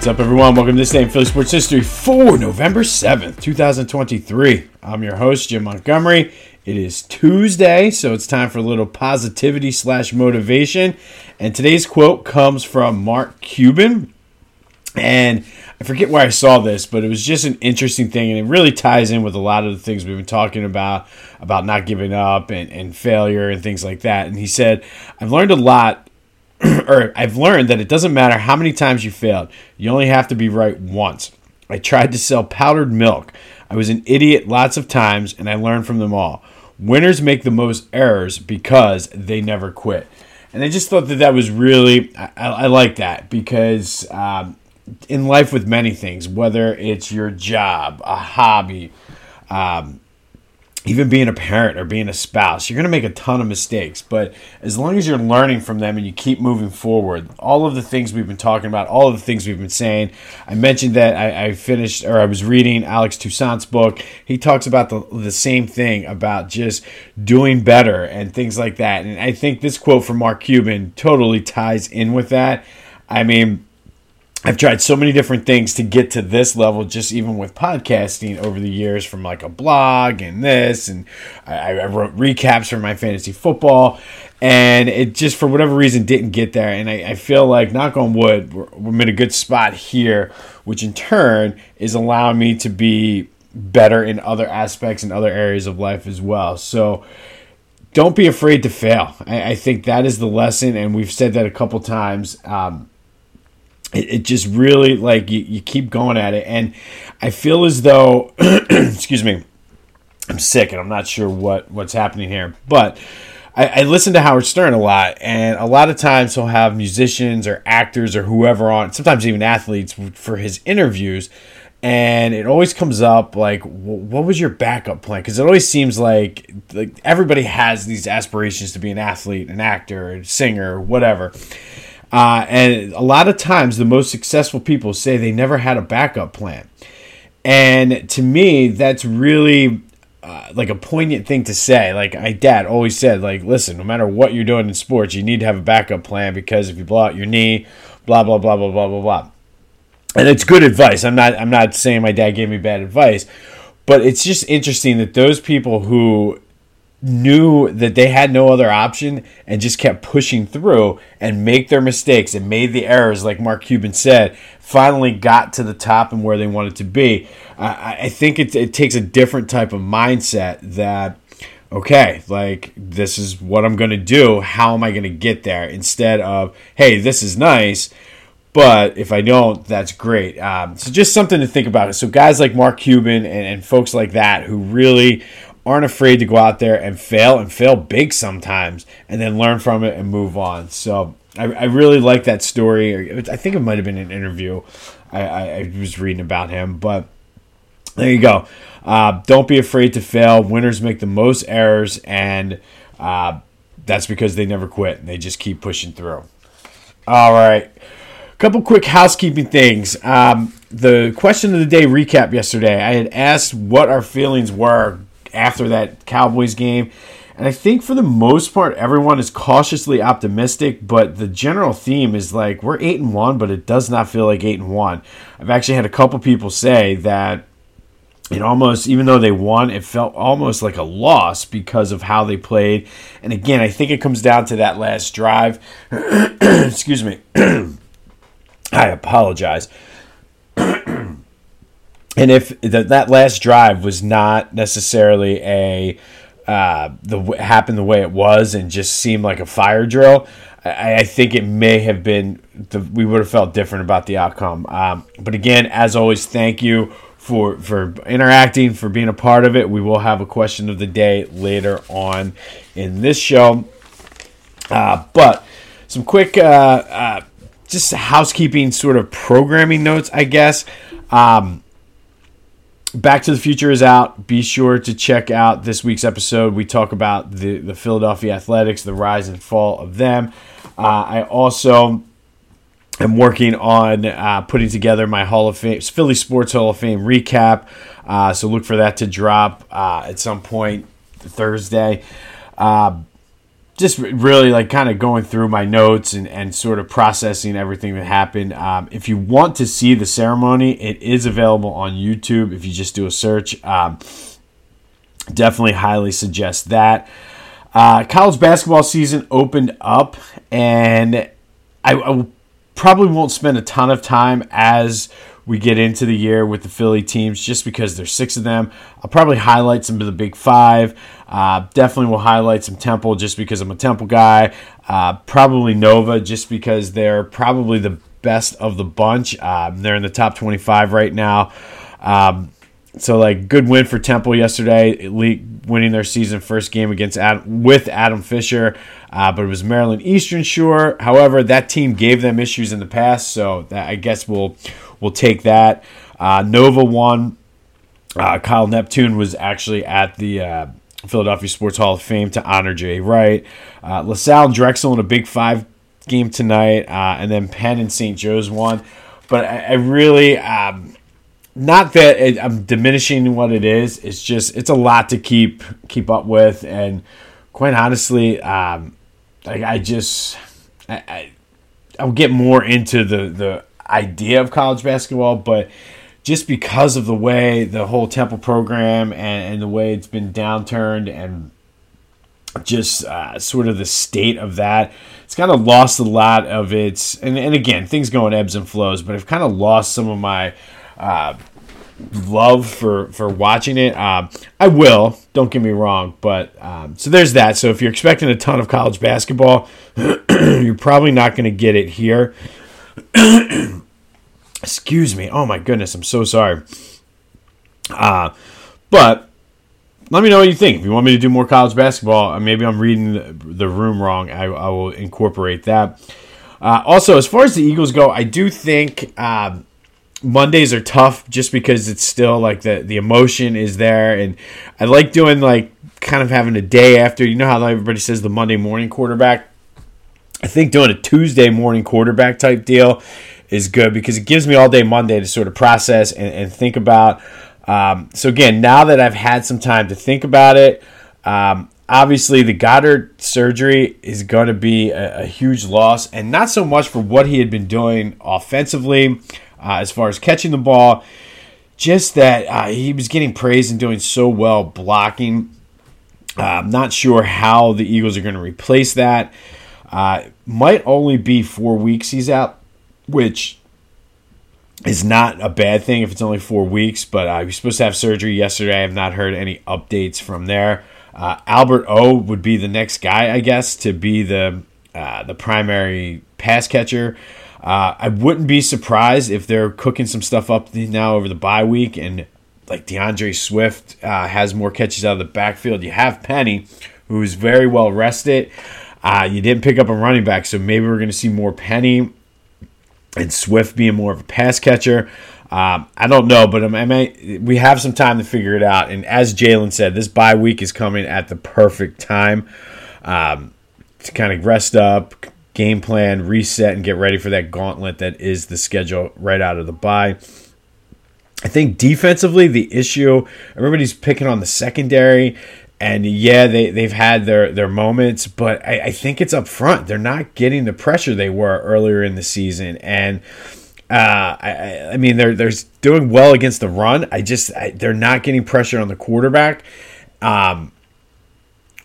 What's up, everyone? Welcome to this day in Philly Sports History for November 7th, 2023. I'm your host, Jim Montgomery. It is Tuesday, so it's time for a little positivity slash motivation. And today's quote comes from Mark Cuban. And I forget where I saw this, but it was just an interesting thing, and it really ties in with a lot of the things we've been talking about, about not giving up and, and failure and things like that. And he said, I've learned a lot or I've learned that it doesn't matter how many times you failed. You only have to be right once. I tried to sell powdered milk. I was an idiot lots of times and I learned from them all. Winners make the most errors because they never quit. And I just thought that that was really, I, I like that because um, in life with many things, whether it's your job, a hobby, um, even being a parent or being a spouse, you're going to make a ton of mistakes. But as long as you're learning from them and you keep moving forward, all of the things we've been talking about, all of the things we've been saying, I mentioned that I, I finished or I was reading Alex Toussaint's book. He talks about the, the same thing about just doing better and things like that. And I think this quote from Mark Cuban totally ties in with that. I mean, I've tried so many different things to get to this level, just even with podcasting over the years, from like a blog and this, and I, I wrote recaps for my fantasy football, and it just for whatever reason didn't get there. And I, I feel like, knock on wood, we're, we're in a good spot here, which in turn is allowing me to be better in other aspects and other areas of life as well. So don't be afraid to fail. I, I think that is the lesson, and we've said that a couple times. Um, it, it just really like you, you keep going at it. And i feel as though excuse me i'm sick and i'm not sure what what's happening here. But I, I listen to howard stern a lot and a lot of times he'll have musicians or actors or whoever on sometimes even athletes for his interviews. And it always comes up like what was your backup plan? Because it always seems like like everybody has these aspirations to be an athlete an actor a singer whatever uh, and a lot of times, the most successful people say they never had a backup plan. And to me, that's really uh, like a poignant thing to say. Like my dad always said, like, listen, no matter what you're doing in sports, you need to have a backup plan because if you blow out your knee, blah blah blah blah blah blah blah. And it's good advice. I'm not I'm not saying my dad gave me bad advice, but it's just interesting that those people who knew that they had no other option and just kept pushing through and make their mistakes and made the errors, like Mark Cuban said, finally got to the top and where they wanted to be. I, I think it, it takes a different type of mindset that, okay, like this is what I'm going to do. How am I going to get there? Instead of, hey, this is nice. But if I don't, that's great. Um, so just something to think about. So guys like Mark Cuban and, and folks like that who really aren't afraid to go out there and fail and fail big sometimes and then learn from it and move on. So I, I really like that story. I think it might have been an interview I, I, was reading about him, but there you go. Uh, don't be afraid to fail. Winners make the most errors, and uh, that's because they never quit. They just keep pushing through. All right. Couple quick housekeeping things. Um, the question of the day recap yesterday. I had asked what our feelings were after that Cowboys game. And I think for the most part, everyone is cautiously optimistic, but the general theme is like we're eight and one, but it does not feel like eight and one. I've actually had a couple people say that it almost, even though they won, it felt almost like a loss because of how they played. And again, I think it comes down to that last drive. Excuse me. I apologize. and if the, that last drive was not necessarily a uh, the happened the way it was and just seemed like a fire drill, I, I think it may have been the, we would have felt different about the outcome. Um, but again, as always, thank you for for interacting, for being a part of it. We will have a question of the day later on in this show. Uh, but some quick, uh, uh, just housekeeping sort of programming notes, I guess. Um, Back to the Future is out. Be sure to check out this week's episode. We talk about the, the Philadelphia Athletics, the rise and fall of them. Uh, I also am working on uh, putting together my Hall of Fame, Philly Sports Hall of Fame recap. Uh, so look for that to drop uh, at some point Thursday. Uh, just really like kind of going through my notes and, and sort of processing everything that happened. Um, if you want to see the ceremony, it is available on YouTube if you just do a search. Um, definitely highly suggest that. Uh, college basketball season opened up, and I, I probably won't spend a ton of time as we get into the year with the Philly teams just because there's six of them. I'll probably highlight some of the big five. Uh, definitely will highlight some Temple just because I'm a Temple guy. Uh, probably Nova just because they're probably the best of the bunch. Um, they're in the top 25 right now. Um, so like good win for Temple yesterday, winning their season first game against Adam, with Adam Fisher, uh, but it was Maryland Eastern Shore. However, that team gave them issues in the past, so that, I guess we'll we'll take that. Uh, Nova won. Uh, Kyle Neptune was actually at the uh, Philadelphia Sports Hall of Fame to honor Jay Wright. Uh, LaSalle and Drexel in a Big Five game tonight, uh, and then Penn and St. Joe's won. But I, I really, um, not that it, I'm diminishing what it is. It's just it's a lot to keep keep up with, and quite honestly, um, I, I just I, I I'll get more into the the idea of college basketball, but just because of the way the whole Temple program and, and the way it's been downturned and just uh, sort of the state of that, it's kind of lost a lot of its. And, and again, things go in ebbs and flows, but I've kind of lost some of my. Uh, love for for watching it. Um, I will. Don't get me wrong, but um, so there's that. So if you're expecting a ton of college basketball, you're probably not going to get it here. Excuse me. Oh my goodness, I'm so sorry. Uh, but let me know what you think. If you want me to do more college basketball, uh, maybe I'm reading the, room wrong. I, I, will incorporate that. Uh, also, as far as the Eagles go, I do think uh, Mondays are tough just because it's still like the the emotion is there, and I like doing like kind of having a day after. You know how everybody says the Monday morning quarterback. I think doing a Tuesday morning quarterback type deal is good because it gives me all day Monday to sort of process and, and think about. Um, so again, now that I've had some time to think about it, um, obviously the Goedert surgery is going to be a, a, huge loss, and not so much for what he had been doing offensively, uh, as far as catching the ball, just that uh, he was getting praised and doing so well blocking. Uh, I'm not sure how the Eagles are going to replace that. Uh, might only be four weeks he's out which is not a bad thing if it's only four weeks. But uh, he's supposed to have surgery yesterday. I have not heard any updates from there. Uh, Albert O would be the next guy, I guess, to be the uh, the primary pass catcher. Uh, I wouldn't be surprised if they're cooking some stuff up now over the bye week and like D'Andre Swift uh, has more catches out of the backfield. You have Penny, who's very well rested. Uh, you didn't pick up a running back, so maybe we're going to see more Penny and Swift being more of a pass catcher. Um, I don't know, but I we have some time to figure it out. And as Jalen said, this bye week is coming at the perfect time um, to kind of rest up, game plan, reset, and get ready for that gauntlet that is the schedule right out of the bye. I think defensively, the issue everybody's picking on the secondary, and yeah, they they've had their their moments, but I, I think it's up front. They're not getting the pressure they were earlier in the season, and. Uh, I, I mean, they're they're doing well against the run. I just I, they're not getting pressure on the quarterback um,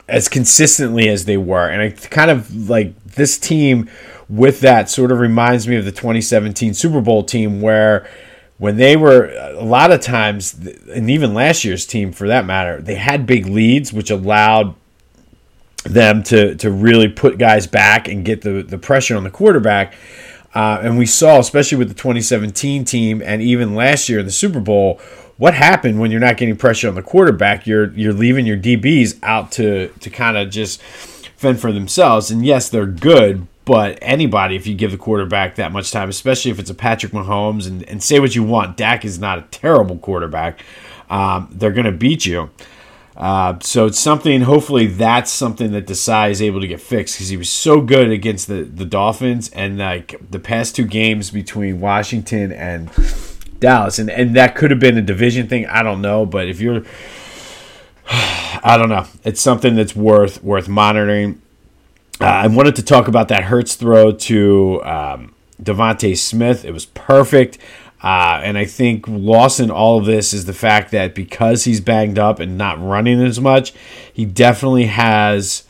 as consistently as they were, and I kind of like this team with that sort of reminds me of the 2017 Super Bowl team where when they were a lot of times, and even last year's team for that matter, they had big leads, which allowed them to to really put guys back and get the the pressure on the quarterback. Uh, and we saw, especially with the 2017 team, and even last year in the Super Bowl, what happened when you're not getting pressure on the quarterback. You're you're leaving your DBs out to to kind of just fend for themselves. And yes, they're good, but anybody, if you give the quarterback that much time, especially if it's a Patrick Mahomes, and, and say what you want, Dak is not a terrible quarterback. Um, they're going to beat you. Uh, so it's something. Hopefully, that's something that Desai is able to get fixed because he was so good against the the Dolphins and like the past two games between Washington and Dallas, and and that could have been a division thing. I don't know, but if you're, I don't know. It's something that's worth worth monitoring. Uh, I wanted to talk about that Hurts throw to um, DeVonta Smith. It was perfect. Uh, and I think lost in all of this is the fact that because he's banged up and not running as much, he definitely has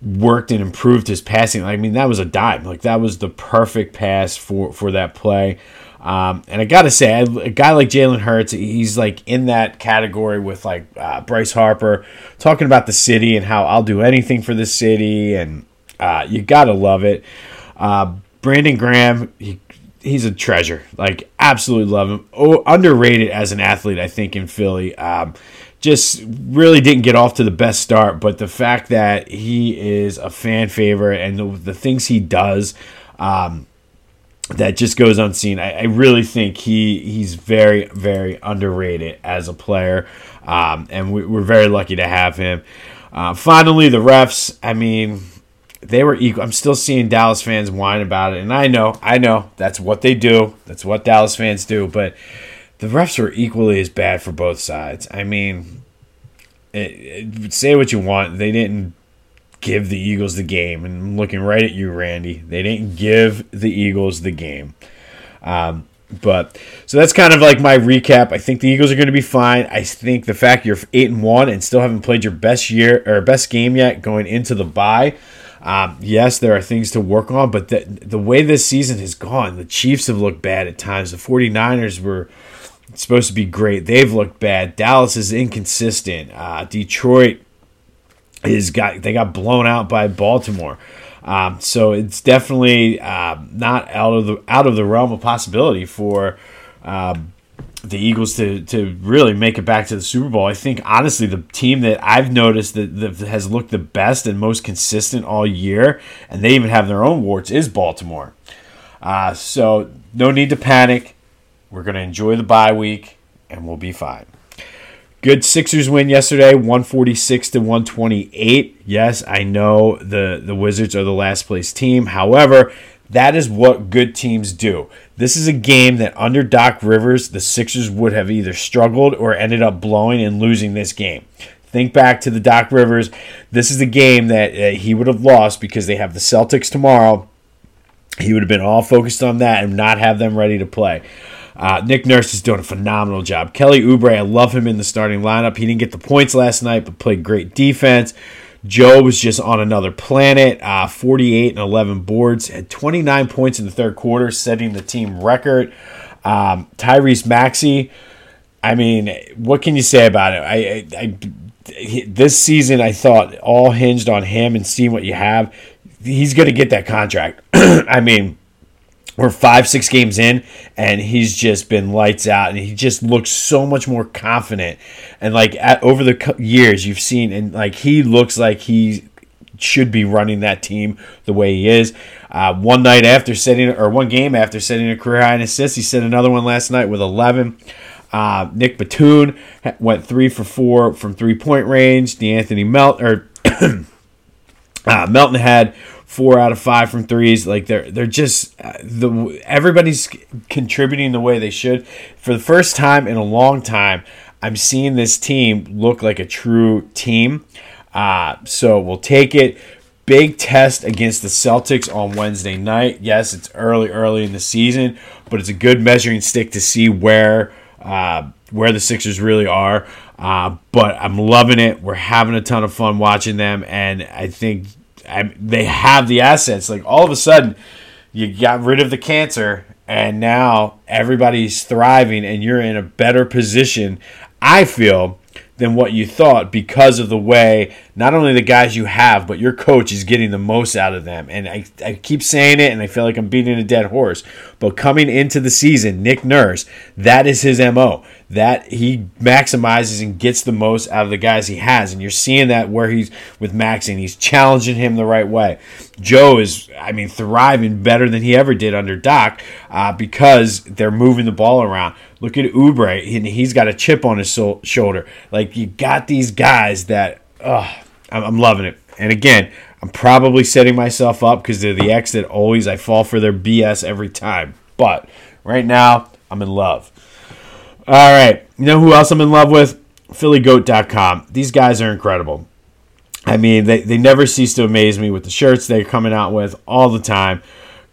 worked and improved his passing. I mean, that was a dime. Like that was the perfect pass for for that play. Um, and I gotta say, a guy like Jalen Hurts, he's like in that category with like uh, Bryce Harper, talking about the city and how I'll do anything for the city, and uh, you gotta love it. Uh, Brandon Graham, he, he's a treasure. Like absolutely love him. Oh, underrated as an athlete, I think in Philly. Um, just really didn't get off to the best start, but the fact that he is a fan favorite and the, the things he does. Um, that just goes unseen. I, I, really think he he's very very underrated as a player, um, and we, are very lucky to have him. Uh, finally, the refs. I mean, they were equal. I'm still seeing Dallas fans whine about it, and I know, I know that's what they do. That's what Dallas fans do. But the refs were equally as bad for both sides. I mean, it, it, say what you want, they didn't give the Eagles the game. And I'm looking right at you, Randy. They didn't give the Eagles the game. Um, but so that's kind of like my recap. I think the Eagles are going to be fine. I think the fact you're eight and one and still haven't played your best year or best game yet going into the bye. Um, yes, there are things to work on, but the, the way this season has gone, the Chiefs have looked bad at times. The 49ers were supposed to be great. They've looked bad. Dallas is inconsistent. Uh, Detroit is got they got blown out by Baltimore. Um, so it's definitely uh, not out of the out of the realm of possibility for uh, the Eagles to to really make it back to the Super Bowl. I think honestly, the team that I've noticed that, that has looked the best and most consistent all year, and they even have their own warts, is Baltimore. Uh, so no need to panic. We're going to enjoy the bye week, and we'll be fine. Good Sixers win yesterday, 146 to 128. Yes, I know the, the Wizards are the last place team. However, that is what good teams do. This is a game that under Doc Rivers, the Sixers would have either struggled or ended up blowing and losing this game. Think back to the Doc Rivers. This is a game that uh, he would have lost because they have the Celtics tomorrow. He would have been all focused on that and not have them ready to play. Uh, Nick Nurse is doing a phenomenal job. Kelly Oubre, I love him in the starting lineup. He didn't get the points last night, but played great defense. Joe was just on another planet. Uh, 48 and 11 boards, had 29 points in the third quarter, setting the team record. Um, Tyrese Maxey, I mean, what can you say about it? I, I, I, this season, I thought all hinged on him and seeing what you have. He's going to get that contract. I mean, we're five, six games in, and he's just been lights out, and he just looks so much more confident. And like at, over the years, you've seen, and like he looks like he should be running that team the way he is. Uh, one night after setting, or one game after setting a career high in assists, he set another one last night with 11. Uh, Nick Batum went three for four from three point range. D'Anthony Melt or uh, Melton had four out of five from threes. Like they're they're just uh, the everybody's contributing the way they should. For the first time in a long time, I'm seeing this team look like a true team. Uh, so we'll take it. Big test against the Celtics on Wednesday night. Yes, it's early, early in the season, but it's a good measuring stick to see where uh, where the Sixers really are. Uh, but I'm loving it. We're having a ton of fun watching them, and I think I, they have the assets. Like all of a sudden, you got rid of the cancer, and now everybody's thriving, and you're in a better position. I feel than what you thought because of the way not only the guys you have, but your coach is getting the most out of them. And I, I keep saying it, and I feel like I'm beating a dead horse. But coming into the season, Nick Nurse, that is his MO. That he maximizes and gets the most out of the guys he has. And you're seeing that where he's with Maxey. He's challenging him the right way. Joe is, I mean, thriving better than he ever did under Doc uh, because they're moving the ball around. Look at Oubre, and he's got a chip on his so- shoulder. Like, you got these guys that, oh, I'm loving it. And again, I'm probably setting myself up because they're the ex that always I fall for their BS every time. But right now, I'm in love. All right. You know who else I'm in love with? PhillyGoat.com. These guys are incredible. I mean, they, they never cease to amaze me with the shirts they're coming out with all the time.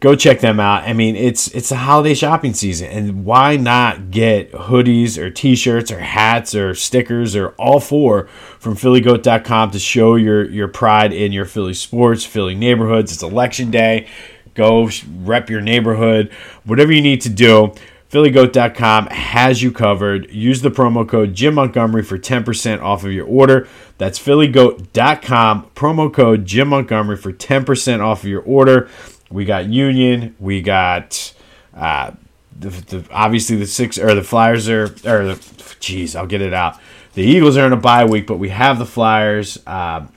Go check them out. I mean, it's it's a holiday shopping season, and why not get hoodies or T-shirts or hats or stickers or all four from PhillyGoat.com to show your your pride in your Philly sports, Philly neighborhoods. It's election day. Go rep your neighborhood. Whatever you need to do. PhillyGoat.com has you covered. Use the promo code Jim Montgomery for 10% off of your order. That's PhillyGoat.com, promo code Jim Montgomery for 10% off of your order. We got Union. We got uh, the, the, obviously the six or the Flyers are or the jeez, I'll get it out. The Eagles are in a bye week, but we have the Flyers. Uh,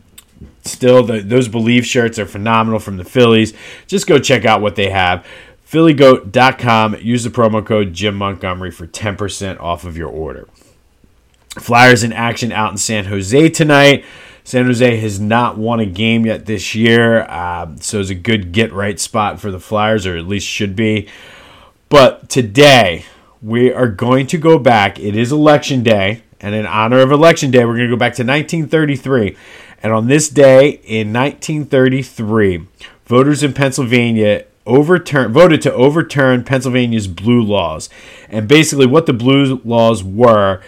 still, the, those Believe shirts are phenomenal from the Phillies. Just go check out what they have. PhillyGoat.com. Use the promo code Jim Montgomery for 10% off of your order. Flyers in action out in San Jose tonight. San Jose has not won a game yet this year, uh, so it's a good get right spot for the Flyers, or at least should be. But today, we are going to go back. It is election day, and in honor of election day, we're going to go back to 1933. And on this day in 1933, voters in Pennsylvania overturn voted to overturn Pennsylvania's blue laws. And basically what the blue laws were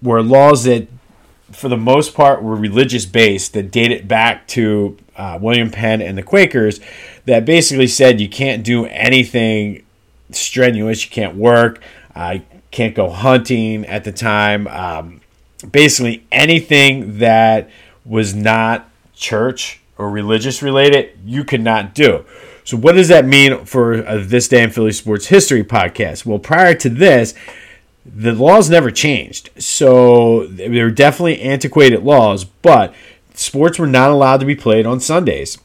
were laws that for the most part were religious based that dated back to uh, William Penn and the Quakers that basically said you can't do anything strenuous, you can't work, uh, can't go hunting at the time. Um, basically anything that was not church or religious related, you could not do. So, what does that mean for uh, this day in Philly sports history podcast? Well, prior to this, the laws never changed. So, they were definitely antiquated laws, but sports were not allowed to be played on Sundays.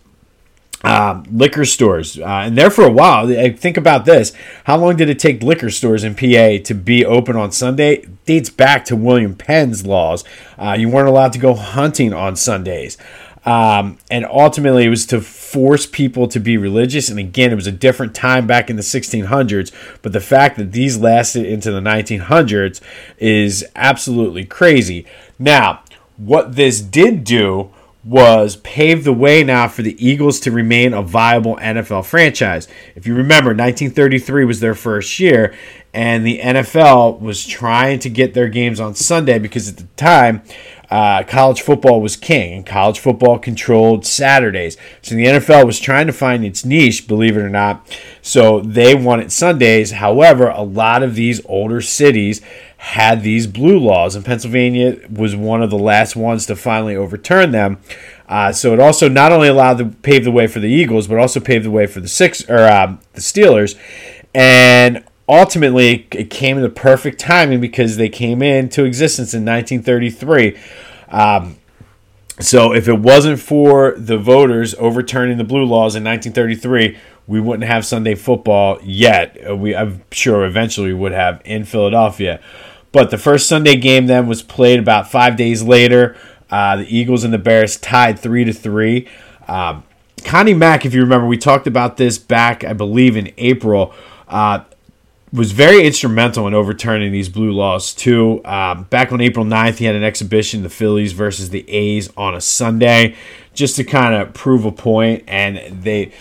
Um, liquor stores, uh, and there for a while. Think about this: how long did it take liquor stores in PA to be open on Sunday? Dates back to William Penn's laws. Uh, you weren't allowed to go hunting on Sundays. Um, and ultimately, it was to force people to be religious. And again, it was a different time back in the 1600s. But the fact that these lasted into the 1900s is absolutely crazy. Now, what this did do was pave the way now for the Eagles to remain a viable NFL franchise. If you remember, 1933 was their first year, and the NFL was trying to get their games on Sunday because at the time, uh, college football was king, and college football controlled Saturdays. So the NFL was trying to find its niche, believe it or not. So they wanted Sundays. However, a lot of these older cities had these blue laws, and Pennsylvania was one of the last ones to finally overturn them. Uh, so it also not only allowed to pave the way for the Eagles, but also paved the way for the six or um, the Steelers. And ultimately it came in the perfect timing because they came into existence in 1933. Um, so if it wasn't for the voters overturning the blue laws in 1933, we wouldn't have Sunday football yet. Uh, we I'm sure eventually we would have in Philadelphia. But the first Sunday game then was played about five days later. Uh, the Eagles and the Bears tied three to three. Um, Connie Mack, if you remember, we talked about this back, I believe, in April. Uh, was very instrumental in overturning these blue laws too. Um, back on April 9th, he had an exhibition, the Phillies versus the A's on a Sunday, just to kind of prove a point. And they,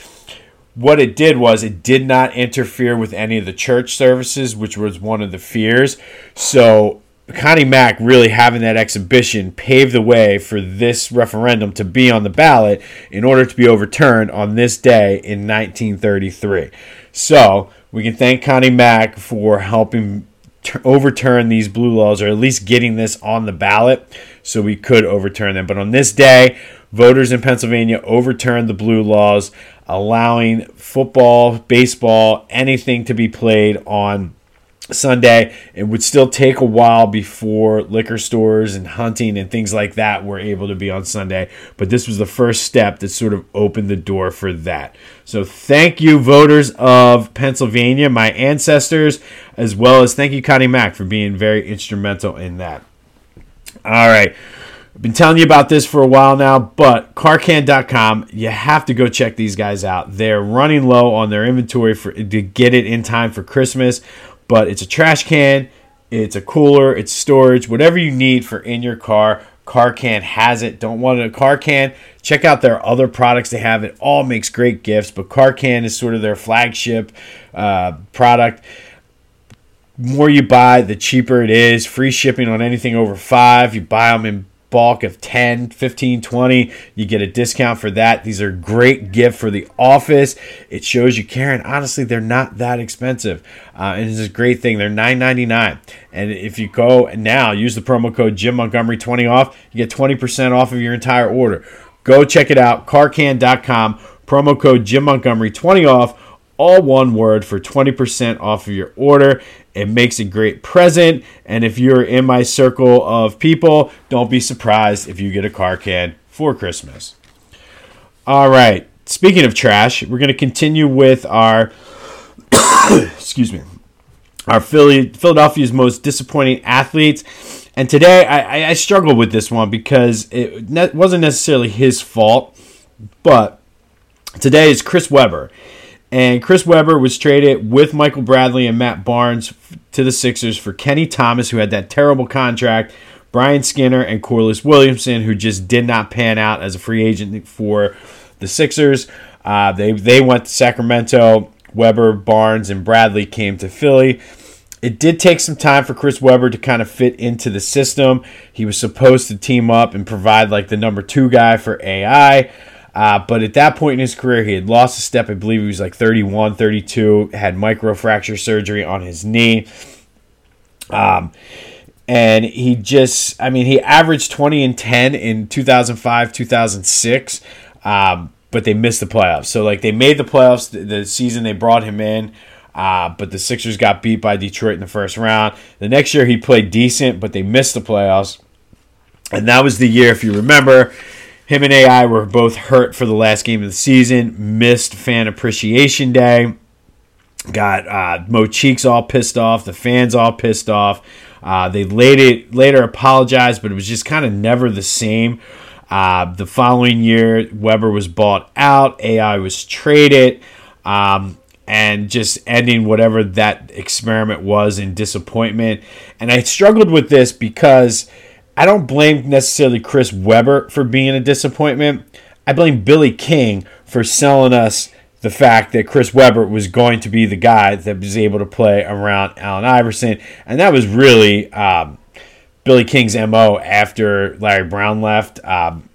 what it did was it did not interfere with any of the church services, which was one of the fears. So Connie Mack really having that exhibition paved the way for this referendum to be on the ballot in order to be overturned on this day in 1933. So we can thank Connie Mack for helping t- overturn these blue laws, or at least getting this on the ballot so we could overturn them. But on this day, voters in Pennsylvania overturned the blue laws, allowing football, baseball, anything to be played on Sunday. It would still take a while before liquor stores and hunting and things like that were able to be on Sunday, but this was the first step that sort of opened the door for that. So thank you, voters of Pennsylvania, my ancestors, as well as thank you, Connie Mack, for being very instrumental in that. All right. I've been telling you about this for a while now, but carcan.com, you have to go check these guys out. They're running low on their inventory for to get it in time for Christmas but it's a trash can, it's a cooler, it's storage, whatever you need for in your car Car Can has it. Don't want a Car Can? Check out their other products they have. It all makes great gifts, but Car Can is sort of their flagship uh, product. More you buy, the cheaper it is. Free shipping on anything over five. You buy them in bulk of 10, 15, 20. You get a discount for that. These are great gift for the office. It shows you care, and honestly, they're not that expensive. Uh, and it's a great thing. They're $9.99. And if you go now, use the promo code Jim Montgomery 20 off, you get 20% off of your entire order. Go check it out, carcan.com, promo code Jim Montgomery 20 off all one word for 20% off of your order. It makes a great present. And if you're in my circle of people, don't be surprised if you get a car can for Christmas. All right. Speaking of trash, we're going to continue with our, excuse me, our Philly, Philadelphia's most disappointing athletes. And today I, I struggled with this one because it ne- wasn't necessarily his fault, but today is Chris Webber. And Chris Webber was traded with Michael Bradley and Matt Barnes to the Sixers for Kenny Thomas, who had that terrible contract, Brian Skinner, and Corliss Williamson, who just did not pan out as a free agent for the Sixers. Uh, they they went to Sacramento. Webber, Barnes, and Bradley came to Philly. It did take some time for Chris Webber to kind of fit into the system. He was supposed to team up and provide like the number two guy for AI. Uh, but at that point in his career, he had lost a step. I believe he was like 31, 32, had microfracture surgery on his knee. Um, and he just, I mean, he averaged 20 and 10 in 2005, 2006, um, but they missed the playoffs. So, like, they made the playoffs the, the season they brought him in. Uh, but the Sixers got beat by Detroit in the first round. The next year he played decent, but they missed the playoffs. And that was the year, if you remember, him and AI were both hurt for the last game of the season, missed Fan Appreciation Day, got uh, Mo Cheeks all pissed off, the fans all pissed off. Uh, they later, later apologized, but it was just kind of never the same. Uh, the following year, Webber was bought out, AI was traded, um, and just ending whatever that experiment was in disappointment. And I struggled with this because I don't blame necessarily Chris Webber for being a disappointment. I blame Billy King for selling us the fact that Chris Webber was going to be the guy that was able to play around Allen Iverson. And that was really um, Billy King's MO after Larry Brown left. Um,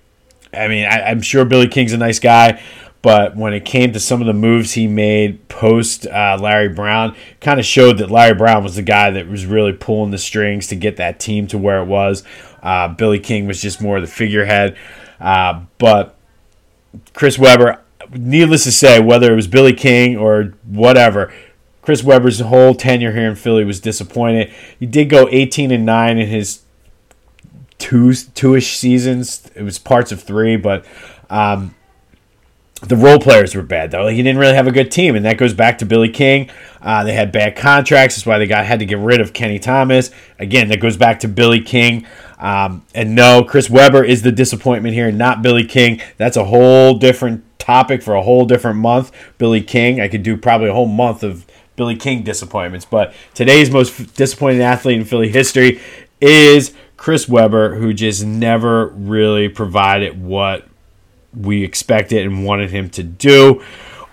I mean, I, I'm sure Billy King's a nice guy, but when it came to some of the moves he made post uh, Larry Brown, kind of showed that Larry Brown was the guy that was really pulling the strings to get that team to where it was. Uh, Billy King was just more of the figurehead. Uh, but Chris Webber, needless to say, whether it was Billy King or whatever, Chris Webber's whole tenure here in Philly was disappointed. He did go 18 and 9 in his two two-ish seasons. It was parts of three, but um, the role players were bad though. Like, he didn't really have a good team, and that goes back to Billy King. Uh, they had bad contracts. That's why they got had to get rid of Kenny Thomas. Again, that goes back to Billy King. Um, and no, Chris Webber is the disappointment here, not Billy King. That's a whole different topic for a whole different month. Billy King, I could do probably a whole month of Billy King disappointments. But today's most disappointing athlete in Philly history is Chris Webber, who just never really provided what we expected and wanted him to do.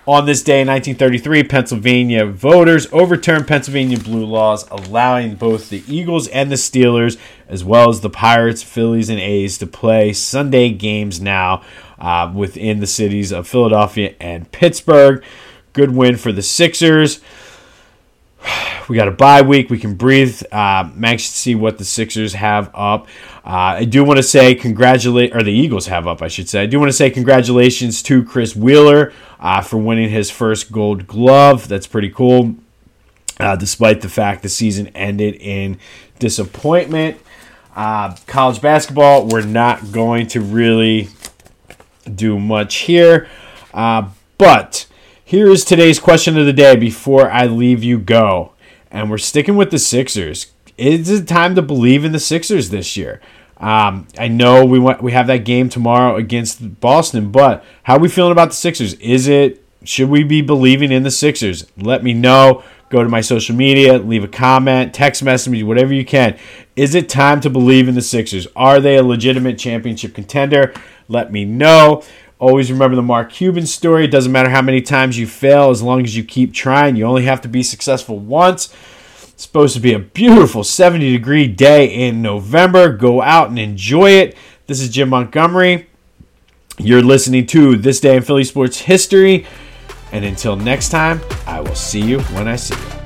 On this day in 1933, Pennsylvania voters overturned Pennsylvania blue laws, allowing both the Eagles and the Steelers, as well as the Pirates, Phillies, and A's, to play Sunday games now uh, within the cities of Philadelphia and Pittsburgh. Good win for the Sixers. We got a bye week. We can breathe. Uh, I'm anxious to see what the Sixers have up. Uh, I do want to say congratulate, or the Eagles have up, I should say. I do want to say congratulations to Chris Wheeler uh, for winning his first Gold Glove. That's pretty cool. Uh, despite the fact the season ended in disappointment. Uh, college basketball, we're not going to really do much here, uh, but here is today's question of the day before I leave you go. And we're sticking with the Sixers. Is it time to believe in the Sixers this year? Um, I know we want we have that game tomorrow against Boston, but how are we feeling about the Sixers? Is it should we be believing in the Sixers? Let me know. Go to my social media, leave a comment, text message me, whatever you can. Is it time to believe in the Sixers? Are they a legitimate championship contender? Let me know. Always remember the Mark Cuban story. It doesn't matter how many times you fail, as long as you keep trying. You only have to be successful once. It's supposed to be a beautiful 70 degree day in November. Go out and enjoy it. This is Jim Montgomery. You're listening to This Day in Philly Sports History. And until next time, I will see you when I see you.